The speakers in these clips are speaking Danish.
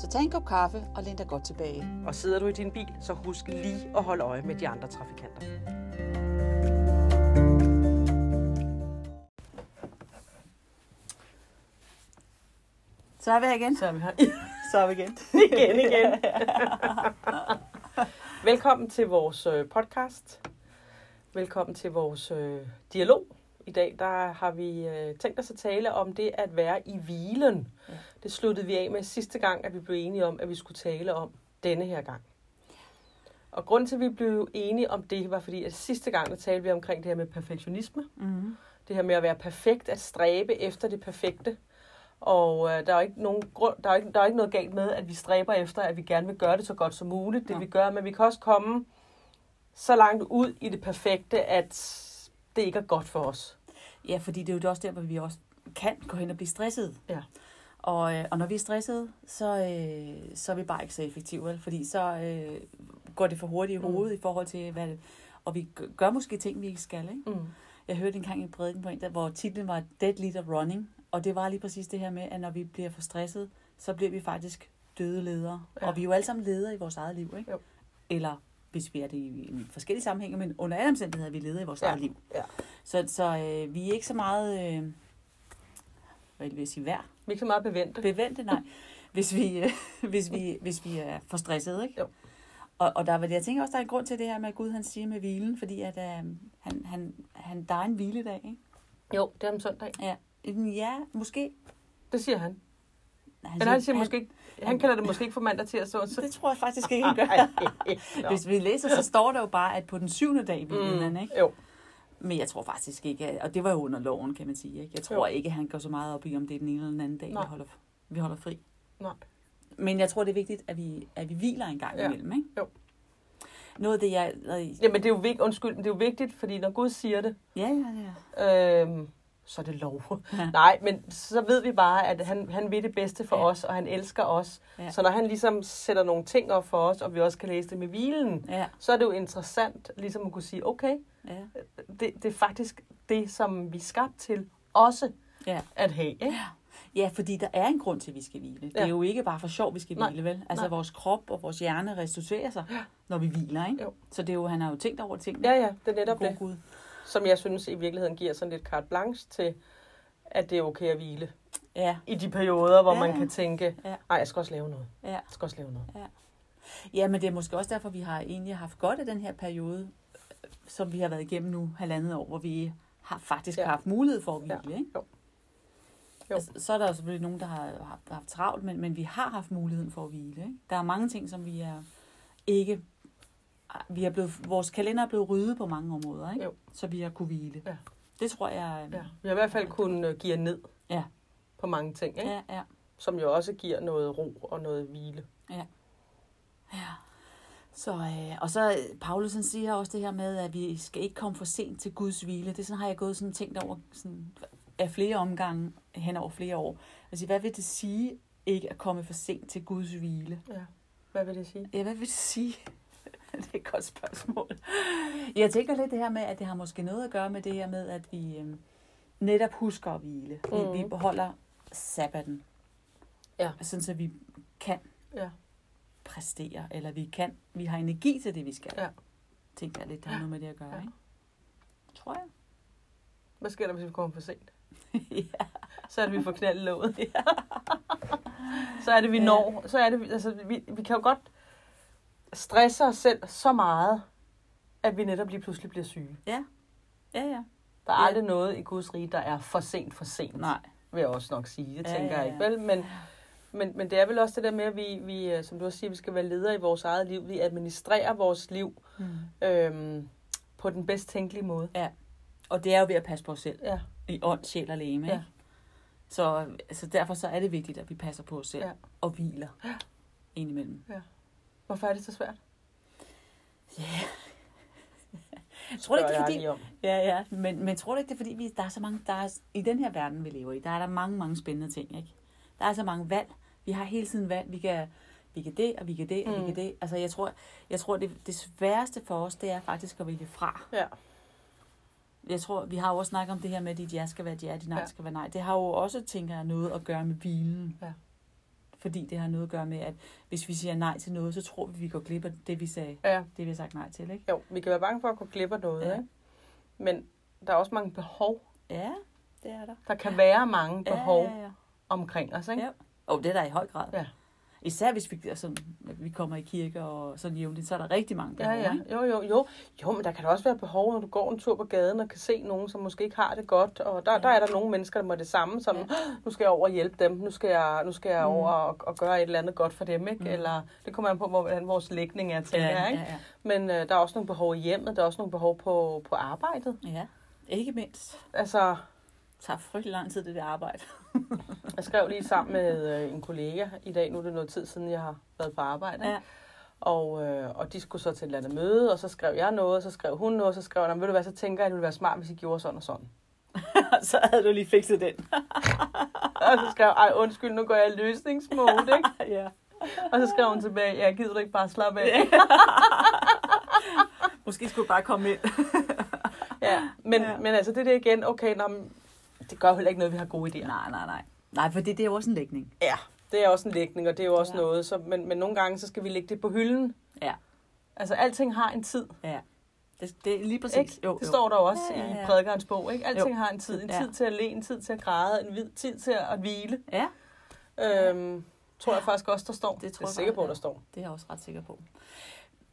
Så tag en kop kaffe og læn dig godt tilbage. Og sidder du i din bil, så husk lige at holde øje med de andre trafikanter. Så er vi her igen. Så er vi her. Så er vi igen. igen, igen. Velkommen til vores øh, podcast. Velkommen til vores øh, dialog. I dag der har vi øh, tænkt os at tale om det at være i hvilen. Ja. Det sluttede vi af med sidste gang, at vi blev enige om, at vi skulle tale om denne her gang. Og grund til, at vi blev enige om det, var fordi, at sidste gang, der talte vi omkring det her med perfektionisme. Mm-hmm. Det her med at være perfekt, at stræbe efter det perfekte. Og øh, der, er ikke nogen grund, der, er ikke, der er ikke noget galt med, at vi stræber efter, at vi gerne vil gøre det så godt som muligt, det Ja. vi gør. Men vi kan også komme så langt ud i det perfekte, at det ikke er godt for os. Ja, fordi det er jo også der, hvor vi også kan gå hen og blive stresset. Ja. Og, øh, og når vi er stresset, så, øh, så er vi bare ikke så effektive, vel? fordi så øh, går det for hurtigt i Mm. hovedet i forhold til, hvad det, og vi gør måske ting, vi ikke skal. Ikke? Mm. Jeg hørte engang en prædiken på en, der, hvor titlen var Dead Leader Running, og det var lige præcis det her med, at når vi bliver for stresset, så bliver vi faktisk døde ledere. Ja. Og vi er jo alle sammen ledere i vores eget liv, ikke? Jo. Eller hvis vi er det i, i forskellige sammenhænge, men under alle omstændigheder er vi ledere i vores Ja. eget liv. Ja. Så, så øh, vi er ikke så meget, øh, hvad vil jeg sige, værd. Vi er ikke så meget bevendte. Bevendte, nej. Hvis vi, øh, hvis vi, hvis vi er for stressede, ikke? Jo. Og, og der, er jeg tænker også, der er en grund til det her med, at Gud han siger med hvilen, fordi at, øh, han, han, han, der er en hviledag, ikke? Jo, det er om søndag. Ja, ja måske. Det siger han. Han, Eller han siger måske ikke, han kalder det måske ikke for mandag til at stå. Så... Det tror jeg faktisk ikke, han gør. Hvis vi læser, så står der jo bare, at på den syvende dag hvilen han, ikke? Jo. Men jeg tror faktisk ikke, og det var jo under loven, kan man sige. Ikke? Jeg tror Jo. ikke, at han går så meget op i, om det er den ene eller den anden dag, vi holder, vi holder fri. Nej. Men jeg tror, det er vigtigt, at vi, at vi hviler en gang Ja. imellem. Ikke? Jo. Noget af det, jeg... Jamen, det er jo vigtigt, undskyld, det er jo vigtigt, fordi når Gud siger det, Ja, ja, ja. øhm, så er det lov. Ja. Nej, men så ved vi bare, at han, han vil det bedste for Ja. os, og han elsker os. Ja. Så når han ligesom sætter nogle ting op for os, og vi også kan læse det med hvilen, Ja, så er det jo interessant ligesom at kunne sige, okay, ja, det, det er faktisk det, som vi er skabt til også ja. at have. Ikke? Ja, fordi der er en grund til, at vi skal hvile. Det er Ja. jo ikke bare for sjov, vi skal Nej. hvile, vel? Altså, Nej. vores krop og vores hjerne restituerer sig, når vi hviler, ikke? Jo. Så det er jo, han har jo tænkt over ting. Ja, ja, det er netop God det, Gud. Som jeg synes i virkeligheden giver sådan lidt carte blanche til, at det er okay at hvile. Ja, I de perioder, hvor Ja, man ja. kan tænke, Ja. nej, jeg skal også lave noget. ja. Jeg skal også lave noget. Ja, men det er måske også derfor, vi har egentlig haft godt af den her periode, øh, som vi har været igennem nu, halvandet år, hvor vi har faktisk Ja. ja. haft mulighed for at hvile. Ja. Ikke? Jo. Jo. Altså, så er der jo selvfølgelig nogen, der har haft, haft travlt, men, men vi har haft muligheden for at hvile. Ikke? Der er mange ting, som vi er ikke... Vi er blevet, vores kalender er blevet ryddet på mange områder, ikke? Jo. så vi har kunne hvile. Ja. Det tror jeg... Ja. Vi har i hvert fald kunnet give ned Ja. på mange ting, ikke? ja, ja. som jo også giver noget ro og noget hvile. Ja. Så, øh, og så øh, Paulus han siger også det her med, at vi skal ikke komme for sent til Guds hvile. Det sådan, har jeg gået sådan tænkt over sådan, af flere omgange hen over flere år. Altså, hvad vil det sige ikke at komme for sent til Guds hvile? Ja. Hvad vil det sige? Ja, hvad vil det sige? det er et godt spørgsmål. Jeg tænker lidt det her med, at det har måske noget at gøre med det her med, at vi øh, netop husker at hvile. Vi, Mhm. vi beholder sabbaten. Ja. Sådan, så vi kan Ja. præstere, eller vi kan, vi har energi til det, vi skal. Ja. Tænker jeg lidt, der har noget med det at gøre, Ja. ikke? Tror jeg. Hvad sker der, hvis vi kommer for sent? ja. Så er det, vi får knaldet låget. så er det, vi Ja. når. Så er det, altså, vi, vi kan jo godt stresse os selv så meget, at vi netop lige pludselig bliver syge. Ja, ja. Der er Ja. aldrig noget i Guds rige, der er for sent for sent, Nej. vil jeg også nok sige. Det Ja, tænker ja, jeg ja. ikke, vel? Men, men, men det er vel også det der med, at vi, vi, øh, som du også siger, vi skal være ledere i vores eget liv. Vi administrerer vores liv Mm. øhm, på den bedst tænkelige måde. Og det er jo ved at passe på os selv. Ja. I ånd, sjæl og læme, Ja. ikke? Så, så derfor så er det vigtigt, at vi passer på os selv. Ja. Og hviler. Indimellem. Hvorfor er det så svært? Ja. Jeg tror ikke, det er fordi. Ja, ja, men, men tror du ikke, det er fordi, vi, der er så mange, der er, i den her verden, vi lever i, der er der mange, mange spændende ting, ikke? Der er så mange valg. Vi har hele tiden valg. Vi kan, vi kan det, og vi kan det, og mm. vi Mm. kan det. Altså, jeg tror, jeg tror det, det sværeste for os, det er faktisk at vælge fra. Ja. Jeg tror, vi har jo også snakket om det her med, at dit ja skal være ja, dit nej Ja. skal være nej. Det har jo også, tænker jeg, noget at gøre med hvilen. Ja. Fordi det har noget at gøre med, at hvis vi siger nej til noget, så tror vi, vi går glip af det, vi sagde, ja. det vi har sagt nej til, ikke? Jo, vi kan være bange for at gå glip af noget, Ja. ja. ikke? Men der er også mange behov. Ja, det er der. Der kan være mange behov Ja, ja, ja. omkring os, ikke? Ja. Og det er der i høj grad. Ja. Især hvis vi, altså, vi kommer i kirke og sådan jævnligt, så er der rigtig mange behov. Ja, ja. ikke? Jo, jo, jo. Jo, men der kan også være behov, når du går en tur på gaden og kan se nogen, som måske ikke har det godt. Og der, Ja. ja. der er der nogle mennesker, der må det samme, som, Ja. ja. nu skal jeg over og hjælpe dem, nu skal jeg, nu skal jeg Mm. over og, og gøre et eller andet godt for dem, ikke? Mm. Eller det kommer an på, hvordan vores lægning er, tænker jeg, ikke? ja, Men øh, der er også nogle behov i hjemmet, der er også nogle behov på, på arbejdet. ja. ja. Ikke mindst. Altså, tager frygtelig lang tid, det der arbejde. jeg skrev lige sammen med øh, en kollega i dag, nu er det noget tid siden, jeg har været på arbejde? Ja. Og, øh, og de skulle så til et eller andet møde, og så skrev jeg noget, og så skrev hun noget, og så skrev han, ved du hvad, så tænker jeg, at det ville være smart, hvis I gjorde sådan og sådan. så havde du lige fikset den. Og så skrev jeg, undskyld, nu går jeg i løsningsmode, ikke? ja. Og så skrev hun tilbage, jeg gider du ikke bare slappe af? Måske skulle du bare komme ind. Ja, men, Ja. ja. men altså det er det igen, okay, nå, men det gør heller ikke noget, vi har gode idéer. nej, nej, nej. Nej, for det, det er jo også en lægning. Ja, det er også en lægning, og det er jo også Ja. noget, så, men, men nogle gange, så skal vi lægge det på hylden. Ja. Altså, alting har en tid, Ja. Det, det er lige præcis. ikke? Jo, det jo. står der også Ja, ja, ja. i prædikernes bog, ikke? Alting Jo. har en tid. En Ja. tid til at le, en tid til at græde, en vid- tid til at hvile. Ja, Øhm, tror jeg faktisk også, der står. Det tror jeg er jeg sikker på, der står. det er jeg også ret sikker på.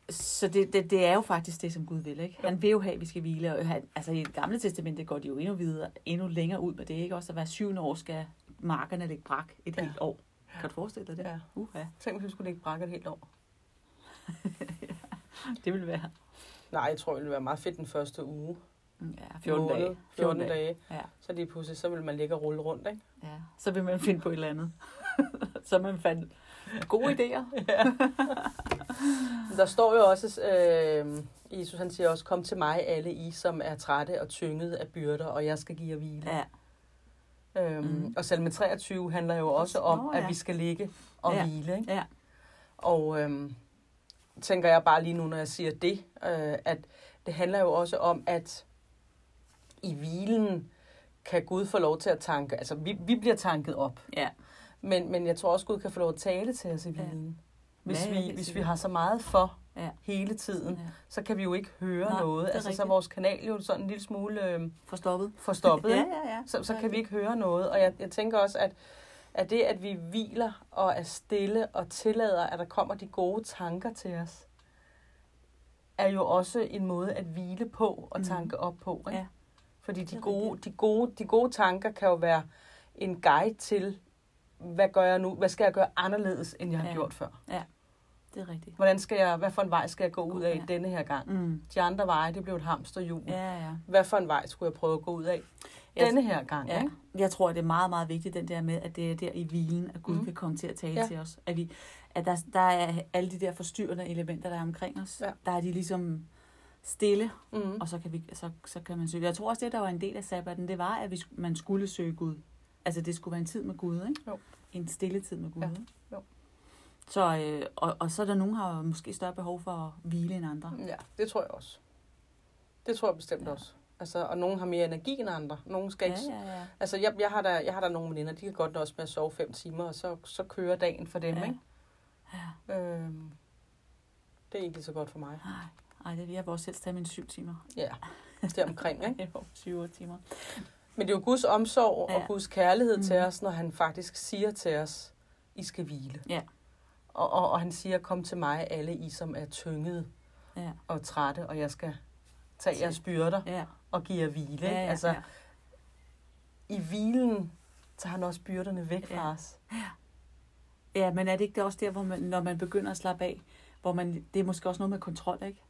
Så det, det, det er jo faktisk det, som Gud vil. Ikke? Han vil jo have, at vi skal hvile. Og han, altså i det gamle testamente går de jo endnu videre, endnu længere ud med det. Ikke? Også at hver syvende år skal markerne ligge brak et Ja. helt år. Kan du forestille dig det? Ja. Uh, ja. Tænk, hvis vi skulle lægge brækket et helt år. Det vil være Nej, jeg tror, det ville være meget fedt den første uge. ja, 14 måned, dage. 14 dage. Ja. Så lige pludselig, så vil man ligge og rulle rundt, ikke? ja. Så vil man finde på et eller andet. så man fandt gode idéer. Der står jo også, øh, Jesus han siger også, kom til mig alle I, som er trætte og tynget af byrder, og jeg skal give jer hvile. Ja. Øhm, Mhm. Og salme 23 handler jo også om, at ja. vi skal ligge og Ja. hvile. Ikke? Ja. Og øhm, tænker jeg bare lige nu, når jeg siger det, øh, at det handler jo også om, at i hvilen kan Gud få lov til at tanke, altså vi, vi bliver tanket op, Ja. Men, men jeg tror også, Gud kan få lov at tale til os i Ja. hvilen. Hvis, Ja, vi, hvis vi har så meget for Ja. hele tiden, ja. så kan vi jo ikke høre Nej, noget. Altså, så er vores kanal jo sådan en lille smule øh, Forstoppet. forstoppet. Ja, ja, ja. så, så kan vi ikke høre noget. Og jeg, jeg tænker også, at, at det, at vi hviler og er stille og tillader, at der kommer de gode tanker til os, er jo også en måde at hvile på og Mhm. tanke op på. Ikke? Ja. Fordi de gode, de, gode, de gode tanker kan jo være en guide til, hvad gør jeg nu? Hvad skal jeg gøre anderledes, end jeg har Ja. gjort før? Det er rigtigt. Hvordan skal jeg, hvad for en vej skal jeg gå ud af Ja. denne her gang? Mm. De andre veje, det blev et hamsterhjul. Ja, ja. Hvad for en vej skulle jeg prøve at gå ud af Jeg- denne her gang? Ja, Ikke? jeg tror, det er meget, meget vigtigt, den der med, at det er der i hvilen, at Gud mm. Kan komme til at tale Ja. til os. At, vi, at der, der er alle de der forstyrrende elementer, der er omkring os. Ja. Der er de ligesom stille, Mm. og så kan, vi, så, så kan man søge. Jeg tror også, det der var en del af sabbaten, det var, at vi, man skulle søge Gud. Altså, det skulle være en tid med Gud, ikke? Jo. En stille tid med Gud, Ja. Jo. Så, øh, og, og så er der nogen, der har måske større behov for at hvile end andre. Ja, det tror jeg også. Det tror jeg bestemt Ja. også. Altså, og nogen har mere energi end andre. Nogen skal ikke... ja, ja. Altså, jeg, jeg, har der, jeg har der nogle veninder, de kan godt nøjes med at sove fem timer, og så, så kører dagen for dem, Ja. ikke? ja. Øhm, det er ikke så godt for mig. Nej, Ej, det vil jeg også helst tage mine syv timer. Ja, det er omkring, ikke? Jo, syv timer. Men det er jo Guds omsorg Ja. og Guds kærlighed mm. til os, når han faktisk siger til os, I skal hvile. Ja. Og, og, og han siger, kom til mig, alle I, som er tyngede Ja, og trætte, og jeg skal tage jeres byrder ja. og give jer hvile. Ja, ja, altså, ja. i hvilen tager han også byrderne væk fra Ja. os. Ja, men er det ikke også der, hvor man, når man begynder at slappe af, hvor man, det er måske også noget med kontrol, ikke?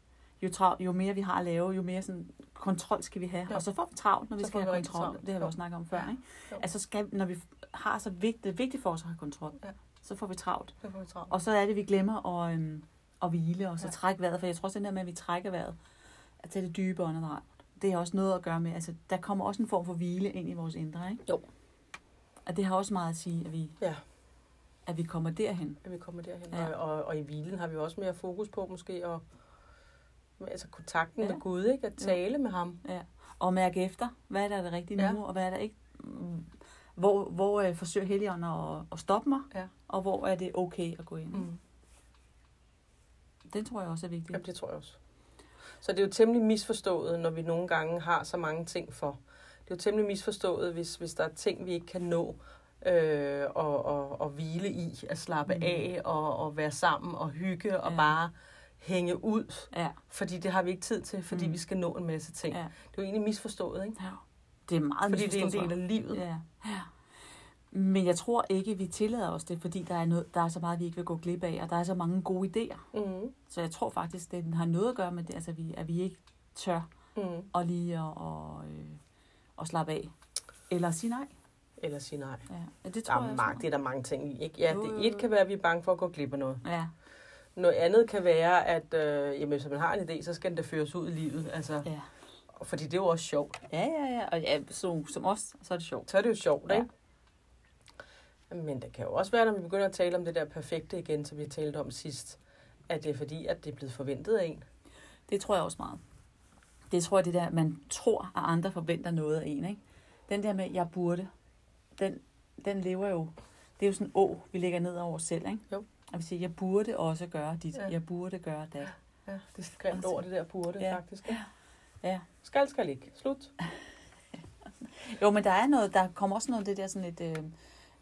Jo, travlt, jo mere vi har at lave, jo mere sådan, kontrol skal vi have. Jo. Og så får vi travlt, når vi Så skal vi have kontrol. travlt. Det har vi også snakket om før, ikke? Jo. Altså, skal, når vi har så vigtigt, det er vigtigt for os at have kontrol, Ja. så får vi travlt. Så får vi travlt. Og så er det, vi glemmer at, øhm, og hvile, og så Ja. trække vejret, for jeg tror også, den der med, at vi trækker vejret, at tage det dybe åndedræt, det har også noget at gøre med, altså der kommer også en form for hvile ind i vores indre, ikke? Jo. Og det har også meget at sige, at vi, Ja. at vi kommer derhen. at vi kommer derhen. Ja. Ja. Og, og, og i hvilen har vi også mere fokus på måske at altså kontakten Ja. ja. med Gud, ikke? At Ja. tale med ham. Ja. Og mærke efter, hvad er der det rigtige Ja. nu, og hvad er der ikke. Hvor, hvor øh, forsøger Helligånden at, at stoppe mig, Ja. og hvor er det okay at gå ind. Mm. Den tror jeg også er vigtig. Jamen, det tror jeg også. Så det er jo temmelig misforstået, når vi nogle gange har så mange ting for. Det er jo temmelig misforstået, hvis, hvis der er ting, vi ikke kan nå øh, og, og, og hvile i, at slappe mm. af og, og være sammen og hygge og Ja. bare hænge ud. Ja, Fordi det har vi ikke tid til, fordi Mm. vi skal nå en masse ting. ja, Det er jo egentlig misforstået, ikke? ja. Det er meget Fordi det er en del af livet. Ja. ja. Men jeg tror ikke, vi tillader os det, fordi der er, noget, der er så meget, vi ikke vil gå glip af, og der er så mange gode idéer. Mm. Så jeg tror faktisk, det har noget at gøre med det, altså, vi, at vi ikke tør Mm. at lige at, og, øh, at slappe af. Eller sige nej. Eller sige nej. Ja, det Der tror er, jeg mange, det er der mange ting. Ikke? Ja, Jo, det, et kan være, at vi er bange for at gå glip af noget. Ja, Noget andet kan være, at øh, jamen, hvis man har en idé, så skal den da føres ud i livet. Altså, ja. fordi det er jo også sjovt. Ja, ja, ja. Og ja, så, som os, så er det sjovt. Så er det jo sjovt, Ja. ikke? Men det kan jo også være, når vi begynder at tale om det der perfekte igen, som vi talte om sidst, at det er fordi, at det er blevet forventet af en. Det tror jeg også meget. Det tror jeg, det der, man tror, at andre forventer noget af en. Ikke? Den der med, jeg burde, den, den lever jo, det er jo sådan en å, vi lægger ned over os selv. Ikke? Jo. Og vi siger, jeg burde også gøre dit, Ja. jeg burde gøre det. Ja, det er skrevet Altså, over det der burde, ja. ja. faktisk. Ikke? Ja. Skal, skal ikke. Slut. Jo, men der er noget, der kommer også noget det der sådan lidt øh,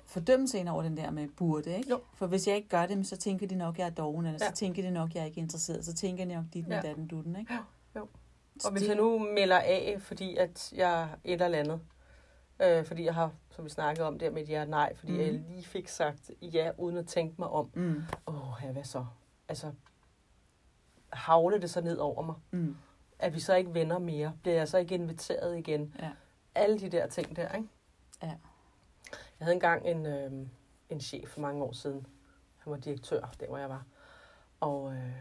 fordømmelse ind over den der med burde, ikke? Jo. For hvis jeg ikke gør det, så tænker de nok, jeg er doven, eller ja. Ja. så tænker de nok, jeg er ikke interesseret, så tænker de nok dit Ja. datten dutten, ikke? Ja, jo. Så Og hvis jeg nu melder af, fordi at jeg et eller andet, øh, fordi jeg har, som vi snakkede om der med et ja nej, fordi mm. jeg lige fik sagt ja, uden at tænke mig om, Mm, åh, ja, hvad så? Altså, havle det så ned over mig? mm, At vi så ikke vender mere? Bliver jeg så ikke inviteret igen? Ja. Alle de der ting der, ikke? Ja. Jeg havde engang en, øh, en chef for mange år siden. Han var direktør, der hvor jeg var. Og, øh,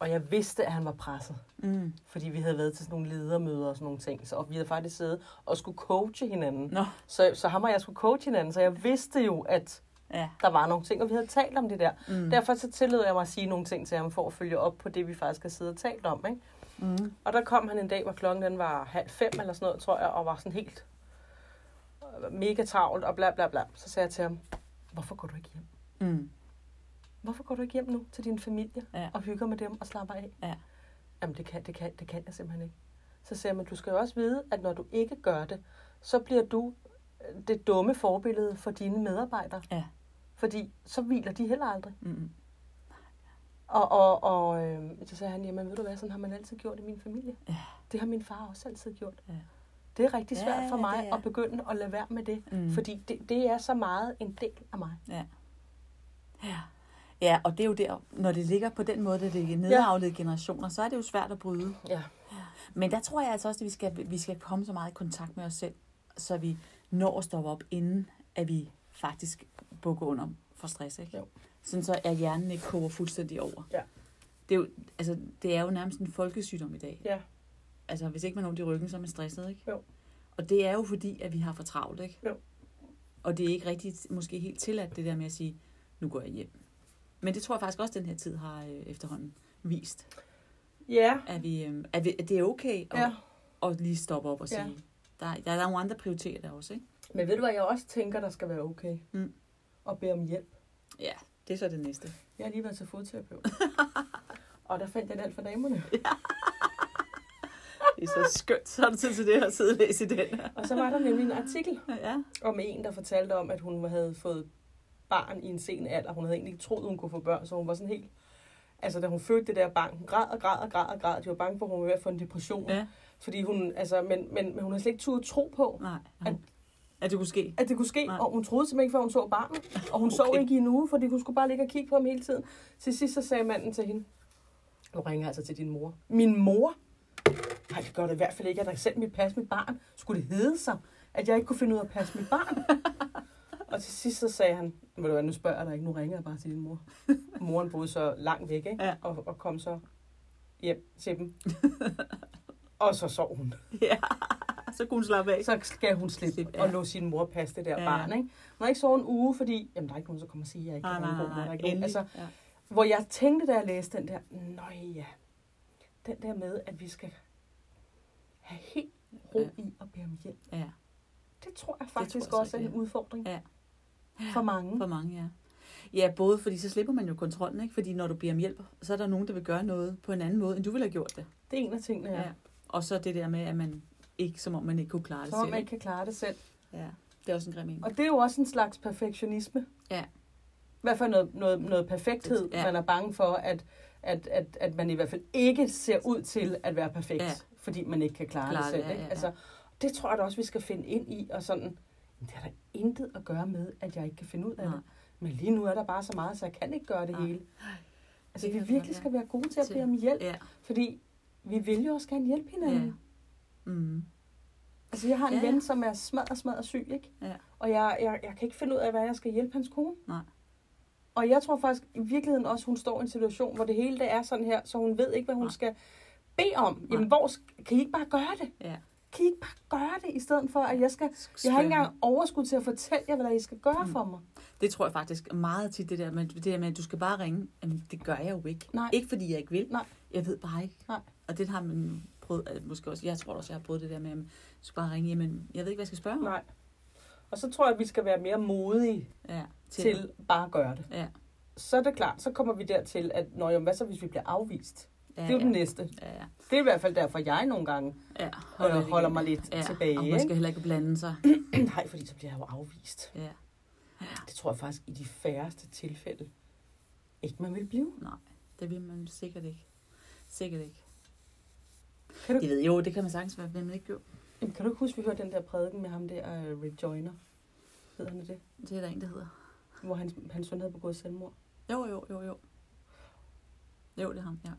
og jeg vidste, at han var presset. mm. Fordi vi havde været til sådan nogle ledermøder og sådan nogle ting. Så, og vi havde faktisk siddet og skulle coache hinanden. Nå, Så, så ham og jeg skulle coache hinanden. Så jeg vidste jo, at ja. der var nogle ting, og vi havde talt om det der. Mm. Derfor så tillod jeg mig at sige nogle ting til ham, for at følge op på det, vi faktisk har siddet og talt om. Ikke? Mm. Og der kom han en dag, hvor klokken den var halv fem eller sådan noget, tror jeg, og var sådan helt mega travlt og bla bla bla. Så sagde jeg til ham, hvorfor går du ikke hjem? Mm. Hvorfor går du ikke hjem nu til din familie Ja. og hygger med dem og slapper af? Ja. Jamen, det kan, det, kan, det kan jeg simpelthen ikke. Så siger men du skal jo også vide, at når du ikke gør det, så bliver du øh, det dumme forbillede for dine medarbejdere. Ja. Fordi så hviler de heller aldrig. Mm. Og, og, og øh, så sagde han, jamen ved du hvad, sådan har man altid gjort i min familie. Ja. Det har min far også altid gjort. Ja. Det er rigtig Ja, svært for ja, mig det er. at begynde at lade være med det. Mm. Fordi det, det er så meget en del af mig. Ja. Ja. Ja, og det er jo der, når det ligger på den måde, at det er nedavlede generationer, så er det jo svært at bryde. Ja. Men der tror jeg altså også, at vi skal, vi skal komme så meget i kontakt med os selv, så vi når at stoppe op, inden at vi faktisk bukker under for stress. Ikke? Jo. Sådan så er hjernen ikke koger fuldstændig over. Ja. Det er, jo, altså, det er jo nærmest en folkesygdom i dag. Ja. Altså, hvis ikke man har ondt i ryggen, så er man stresset, ikke? Jo. Og det er jo fordi, at vi har for travlt, ikke? Jo. Og det er ikke rigtig, måske helt tilladt, det der med at sige, nu går jeg hjem. Men det tror jeg faktisk også, den her tid har øh, efterhånden vist. Ja. At, vi, øh, at, vi, at det er okay at, ja. at lige stoppe op og Ja. sige, der, der er nogle andre prioriteter der også, ikke? Men ved du hvad, jeg også tænker, der skal være okay? Mm. At bede om hjælp. Ja, det er så det næste. Jeg har lige været til fodterapeut. og der fandt jeg et alt for damerne. Det er så skønt, så du tid til det at sidde og læse i den. Og så var der nemlig en artikel Ja. om en, der fortalte om, at hun havde fået barn i en sen alder. Hun havde egentlig ikke troet, hun kunne få børn, så hun var sådan helt... Altså, da hun fødte det der barn, hun græd og græd og græd og græd. De var bange for, at hun var ved at få en depression. ja. Fordi hun, altså, men, men, men hun havde slet ikke turde tro på, Nej. At- At det kunne ske. at det kunne ske. Nej. Og hun troede simpelthen ikke, før hun så barnet. Og hun okay. sov ikke i en uge, fordi hun skulle bare ligge og kigge på ham hele tiden. Til sidst så sagde manden til hende, nu ringer jeg altså til din mor. Min mor? Nej, det gør det i hvert fald ikke, at jeg selv mit passe mit barn. Skulle det hedde sig, at jeg ikke kunne finde ud af at passe mit barn? og til sidst så sagde han, Ved du hvad, nu spørger jeg dig ikke, nu ringer jeg bare til din mor. Moren boede så langt væk, ikke? Ja. Og, og kom så hjem til dem. og så sov hun. Ja, så kunne hun slappe af. Så skal hun slippe Slippe, ja. og lå sin mor passe det der Ja. barn, ikke? Hun har ikke sovet en uge, fordi... Jamen, der er ikke nogen, der kommer og sige, at jeg ikke Nej, kan nej, nej, nej. nogen- Endelig. Altså, ja. hvor jeg tænkte, da jeg læste den der, nøj ja, den der med, at vi skal have helt ro Ja. i at bede om hjælp. ja, Det tror jeg tror faktisk jeg også så, er en ja. udfordring Ja. For mange. for mange, ja. Ja, både fordi så slipper man jo kontrollen, ikke? Fordi når du beder om hjælp, så er der nogen, der vil gøre noget på en anden måde, end du ville have gjort det. Det er en af tingene, ja. Og så det der med, at man ikke, som om man ikke kunne klare det Så om selv. man ikke kan klare det selv. Ja, det er også en grim en. Og det er jo også en slags perfektionisme. Ja. I hvert fald noget, noget, noget perfekthed. Ja. Ja. Man er bange for, at, at, at, at man i hvert fald ikke ser ud til at være perfekt, Ja. ja. fordi man ikke kan klare, Klare det selv. ja, ikke? ja, ja. Altså, det tror jeg da også, vi skal finde ind i. Og sådan, "Men det har da intet at gøre med, at jeg ikke kan finde ud af Nej. det. Men lige nu er der bare så meget, så jeg kan ikke gøre det Nej. hele. Altså, Det vi virkelig skal være gode til at bede om hjælp. Ja. Fordi vi vil jo også gerne hjælpe hinanden. Ja. Mm. Altså, jeg har en Ja, ja, ven, som er smadret, smadret syg, ikke? Ja. Og jeg, jeg, jeg kan ikke finde ud af, hvad jeg skal hjælpe hans kone. Nej. Og jeg tror faktisk i virkeligheden også, hun står i en situation, hvor det hele det er sådan her, så hun ved ikke, hvad hun Nej. Nej. skal bede om. Nej. Jamen, hvor sk- kan I ikke bare gøre det? Ja. Kan I ikke bare gøre det, i stedet for, at jeg skal... Jeg har ikke engang overskud til at fortælle jer, hvad I skal gøre Mm. for mig. Det tror jeg faktisk meget tit, det der med, det der med at du skal bare ringe. Jamen, det gør jeg jo ikke. Nej. Ikke fordi jeg ikke vil. Nej. Jeg ved bare ikke. Nej. Og det har man prøvet, øh, måske også, jeg tror også, jeg har prøvet det der med, at du skal bare ringe, jamen, jeg ved ikke, hvad jeg skal spørge om. Nej. Og så tror jeg, at vi skal være mere modige Ja, til, til bare at gøre det. Ja. Så er det klart, så kommer vi dertil, at når, jamen, hvad så, hvis vi bliver afvist? Ja, Det er jo ja. den næste. Ja, ja. Det er i hvert fald derfor, jeg nogle gange ja. holder, holder mig lidt ja. tilbage. Og man skal heller ikke blande sig. Nej, fordi så bliver jeg jo afvist. Ja. Det tror jeg faktisk i de færreste tilfælde ikke, man vil blive. Nej, det vil man sikkert ikke. Sikkert ikke. Kan du, Jeg ved jo, det kan man sagtens være, men ikke jo. Jamen, kan du ikke huske, vi hørte den der prædiken med ham der, uh, Rick Joyner? Hedder han det? Det er der en, der hedder. Hvor hans, hans søn havde begået selvmord. Jo, jo, jo, jo. Jo, det er ham, ja.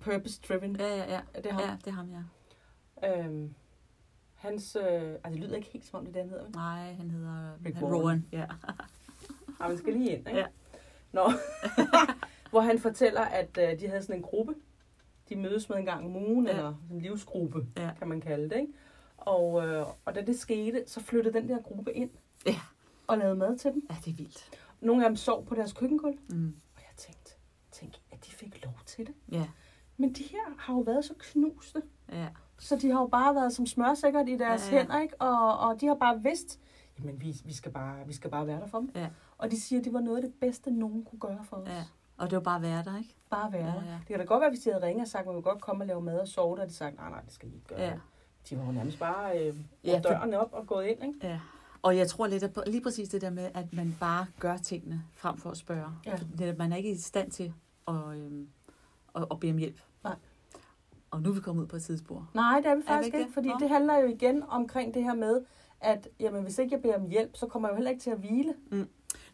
Purpose Driven. Ja, ja, ja. Er det ham? Ja, det er ham, ja. Øhm, hans, øh, altså det lyder ikke helt som om det er han hedder. vel? Nej, han hedder Rick Warren. Rowan. Ja. Ja, man skal lige ind, ikke? Ja. Nå. Hvor han fortæller, at øh, de havde sådan en gruppe. De mødes med en gang om ugen, Ja. eller en livsgruppe, ja. kan man kalde det, ikke? Og, øh, og da det skete, så flyttede den der gruppe ind. Ja. Og lavede mad til dem. ja, det er vildt. Nogle af dem sov på deres køkkengulv. Mm. Og jeg tænkte, tænk, at de fik lov til det. Ja, Men de her har jo været så knuste, ja. så de har jo bare været som smørsækkert i deres Ja, ja. hænder, ikke? Og, og de har bare vidst, jamen vi, vi, skal bare, vi skal bare være der for dem. Ja. Og de siger, at det var noget af det bedste, nogen kunne gøre for os. Ja. Og det var bare at være der, ikke? Bare være Ja, der. ja. Det kan da godt være, hvis de havde ringet og sagt, at vi vil godt komme og lave mad og sove, der havde de sagt, nej, nej, det skal I ikke gøre. Ja. De var jo nærmest bare øh, Ja, for- døren op og gået ind, ikke? Ja. Og jeg tror lidt, at lige præcis det der med, at man bare gør tingene frem for at spørge. Ja. Man er ikke i stand til at, øhm, at, at bede om hjælp. Nej. Og nu er vi kommet ud på et tidsspor. Nej, det er vi vi faktisk ikke ikke, det? fordi Nå. det handler jo igen omkring det her med, at jamen, hvis ikke jeg beder om hjælp, så kommer jeg jo heller ikke til at hvile.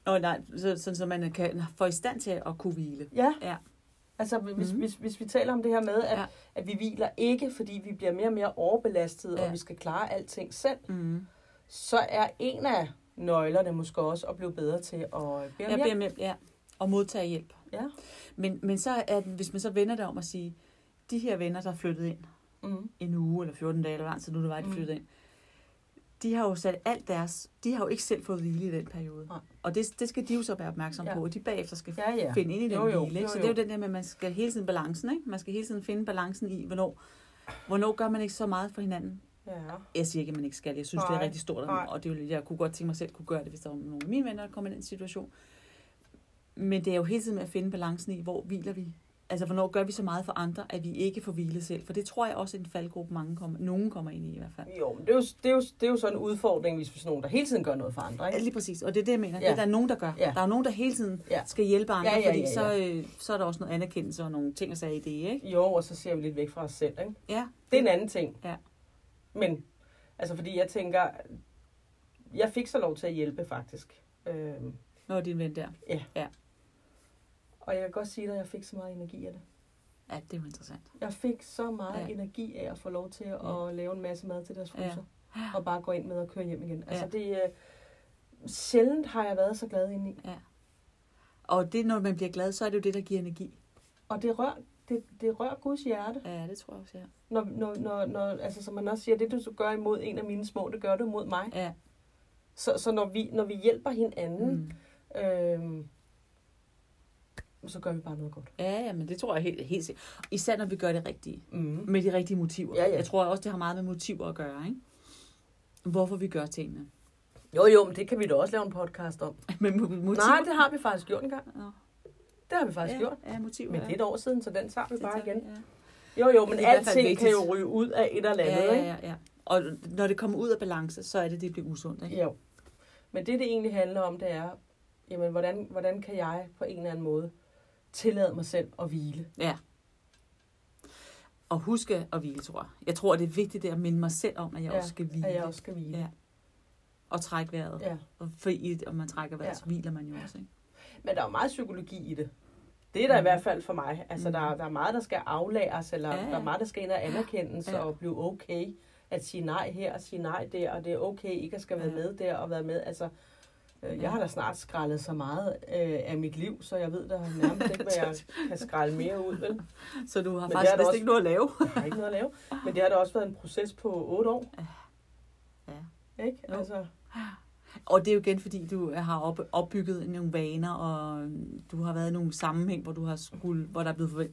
Nå, nej, så, sådan, så man kan få i stand til at kunne hvile. Ja. Ja. Altså, hvis, Mhm. mm-hmm. hvis, hvis vi taler om det her med, at, Ja. ja. at vi hviler ikke, fordi vi bliver mere og mere overbelastet, Ja. ja. og vi skal klare alting selv, Mm. så er en af nøglerne måske også at blive bedre til at bede om hjælp. beder om hjælp, ja. Og modtage hjælp. Ja. Men, men så er den, hvis man så vender det om at sige, de her venner, der er flyttet ind Mm. en uge eller 14 dage, eller lang tid nu det var, de Mm. flyttede ind, de har jo sat alt deres, de har jo ikke selv fået hvile i den periode. Nej. Og det, det skal de jo så være opmærksom Ja. på, og de bagefter skal Ja, ja. finde ind i den Jo, jo, hvile. Ikke? jo, Så det er jo jo. den der med, at man skal hele tiden balancen, ikke? Man skal hele tiden finde balancen i, hvornår, hvornår gør man ikke så meget for hinanden. Ja. Jeg siger ikke, at man ikke skal. Jeg synes, det er Nej, rigtig stort, nej. og det er jo, jeg kunne godt tænke mig selv kunne gøre det, hvis der var nogle af mine venner, der kom i den situation. Men det er jo hele tiden med at finde balancen i, hvor hviler vi. Altså, hvornår gør vi så meget for andre, at vi ikke får hvile selv? For det tror jeg også er en faldgruppe, mange kommer, nogen kommer ind i i hvert fald. Jo, men det er jo, det, er jo, det er jo sådan en udfordring, hvis vi er sådan nogen, der hele tiden gør noget for andre. Ja, Ikke? lige præcis. Og det er det, jeg mener. Ja. Ja. Det er der nogen, der gør. Ja. Der er nogen, der hele tiden Ja. skal hjælpe andre, Ja, ja, fordi ja, Så, ja. øh, så er der også noget anerkendelse og nogle ting at sige i det, ikke? Jo, og så ser vi lidt væk fra os selv. Ikke? Ja. Det er en anden ting. Ja. Men, altså fordi jeg tænker, jeg fik så lov til at hjælpe faktisk. Øhm, Nå, er din ven der. Og jeg kan godt sige dig, at jeg fik så meget energi af det. Ja, det er jo interessant. Jeg fik så meget Ja. ja. energi af at få lov til at Ja. lave en masse mad til deres Ja. fryser. Og bare gå ind med og køre hjem igen. Altså Ja. det, øh, sjældent har jeg været så glad indeni. Ja. Og det, når man bliver glad, så er det jo det, der giver energi. Og det rører, det, det rører Guds hjerte. Ja, det tror jeg også, ja. Når, når, når, når, altså, som man også siger, det du gør imod en af mine små, det gør du imod mig. Ja. Så, så når, vi, når vi hjælper hinanden, Mm. mm. Øhm, så gør vi bare noget godt. Ja, ja, men det tror jeg helt, helt sikkert. Især når vi gør det rigtige. Mm. Med de rigtige motiver. Ja, ja. Jeg tror også, det har meget med motiver at gøre, ikke? Hvorfor vi gør tingene. Jo, jo, men det kan vi da også lave en podcast om. mo- motiver? Nej, det har vi faktisk gjort en gang. Nå. Det har vi faktisk ja, gjort. Ja, motiver. Men ja. det er et år siden, så den tager vi Det bare tager igen. vi, Ja. Jo, jo, men alting kan jo ryge ud af et eller andet, Ja, ikke? ja, ja, ja. Og når det kommer ud af balance, så er det, det bliver usundt, ikke? Jo. Men det, det egentlig handler om, det er, jamen, hvordan, hvordan kan jeg på en eller anden måde tillade mig selv at hvile? Ja. Og huske at hvile, tror jeg. Jeg tror, det er vigtigt det at minde mig selv om, at jeg Ja, også skal hvile. At jeg også skal hvile. Ja. Og trække vejret. ja. Og fordi, og man trækker vejret, Ja. så hviler man jo også, ikke? Men der er jo meget psykologi i det. Det er der mm. i hvert fald for mig. Altså, Mhm. der, er- der er meget, der skal aflæres, eller Ja, der er meget, der skal ind og anerkendes Ja. og blive okay. At sige nej her og sige nej der, og det er okay ikke at skal være Ja. med der og være med. Altså. Jeg har da snart skrællet så meget øh, af mit liv, så jeg ved da nærmest ikke, hvad jeg kan skrælle mere ud, vel? Så du har Men faktisk også- ikke noget at lave. Jeg har ikke noget at lave. Men det har da også været en proces på otte år. Ja. Ikke? Jo. Altså, Og det er jo igen, fordi du har op, opbygget nogle vaner, og du har været i nogle sammenhæng, hvor du har skulle, hvor der er blevet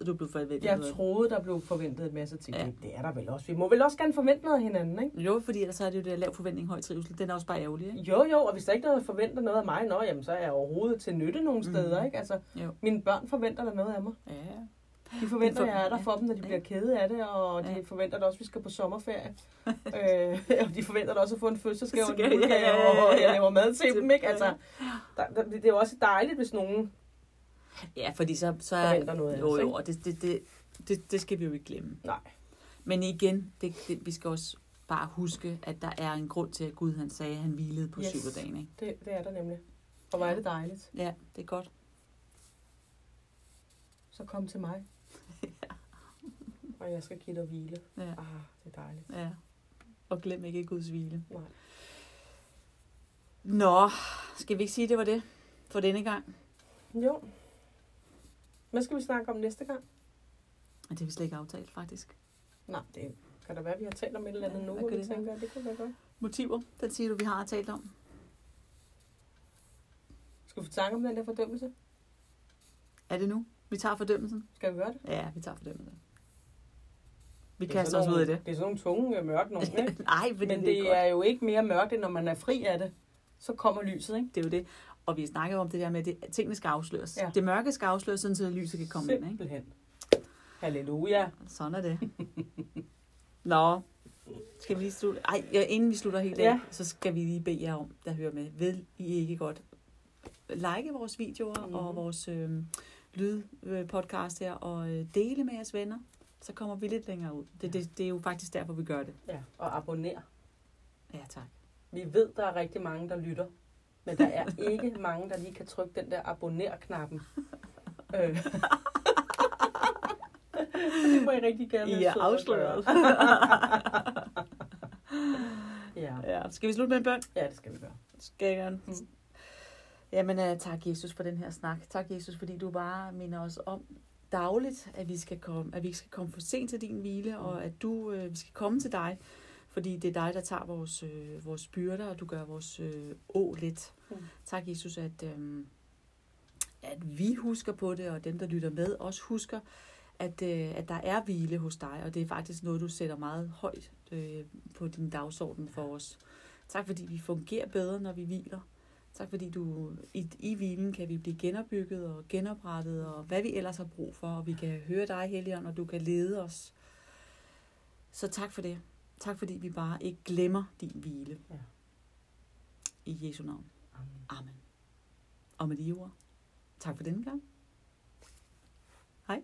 at du blevet forventet. jeg noget. troede, der blev forventet en masse ting. Ja. Det er der vel også. Vi må vel også gerne forvente noget af hinanden, ikke? Jo, fordi ellers så er det jo det lav forventning, høj trivsel. Den er også bare ærgerlig, ikke? Jo, jo, og hvis der ikke er noget, forventer noget af mig, nå, jamen, så er jeg overhovedet til nytte nogle Mhm. steder, ikke? Altså, Jo. mine børn forventer der noget af mig. Ja. De forventer, at jeg er der for- dem, når de bliver kede af det, og de Ja. forventer da også, at vi skal på sommerferie. øh, og de forventer da også at få en fødselsdagsgave og Ja, ja, julegave, ja, ja, og jeg laver mad til Det- dem, ikke? Altså, der, der, det er jo også dejligt, hvis nogen Ja, fordi så, så er... forventer noget Jo, jo, og det, det, det, det, det skal vi jo ikke glemme. Nej. Men igen, det, det, vi skal også bare huske, at der er en grund til, at Gud han sagde, at han hvilede på Yes. syv dagen. Ikke? Det, det er der nemlig. Og hvor er det dejligt. Ja, det er godt. Så kom til mig. Og jeg skal give dig hvile. Ja. Ah, det er dejligt. ja. Og glem ikke Guds hvile. Nej. Nå, skal vi ikke sige, at det var det for denne gang? Jo. Hvad skal vi snakke om næste gang? Det har vi slet ikke aftalt, faktisk. Nej, det kan da være, at vi har talt om et eller andet Ja, nu, og vi det være? tænker, at det kunne være godt. Motiver, den siger du, vi har talt om. Skal vi snakke om den der fordømmelse? Er det nu? Vi tager fordømmelsen? Skal vi gøre det? Ja, vi tager fordømmelsen. Vi Det er kaster os ud i det. Det er sådan nogle tunge, mørke nogle, ikke? Nej, Men det, det er, godt. er jo ikke mere mørkt, end når man er fri af det. Så kommer lyset, ikke? det er jo det. Og vi snakker jo om det der med, at tingene skal afsløres. Ja. Det mørke skal afsløres, sådan så lyset kan komme ind. Ikke? Simpelthen. Halleluja. Sådan er det. Nå, skal vi lige slutte? Ej, ja, inden vi slutter helt af, Ja. så skal vi lige bede jer om, der hører med. Vil I ikke godt like vores videoer Mhm. mm. og vores øh, lydpodcast her, og øh, dele med jeres venner, så kommer vi lidt længere ud. Det, det, det er jo faktisk derfor, vi gør det. Ja, og abonner. Ja, tak. Vi ved, der er rigtig mange, der lytter. Men der er ikke mange, der lige kan trykke den der abonner-knappen. øh. det må I rigtig gerne I er afsløret. ja. Ja, skal vi slutte med en bøn? ja, det skal vi gøre. Skal jeg gerne. Mm. Jamen, uh, tak Jesus for den her snak. Tak Jesus, fordi du bare minder os om dagligt, at vi skal komme, at vi skal komme for sent til din hvile, mm. og at du, uh, vi skal komme til dig, fordi det er dig, der tager vores, uh, vores byrder, og du gør vores uh, å let. Mm. Tak Jesus, at, um, at vi husker på det, og dem, der lytter med, også husker, at, uh, at der er hvile hos dig, og det er faktisk noget, du sætter meget højt uh, på din dagsorden for os. Tak fordi vi fungerer bedre, når vi hviler. Tak fordi du i, i hvilen kan vi blive genopbygget og genoprettet, og hvad vi ellers har brug for, og vi kan høre dig, Helligånd, og du kan lede os. Så tak for det. Tak fordi vi bare ikke glemmer din hvile. Ja. I Jesu navn. Amen. Amen. Og med de ord, tak for denne gang. Hej.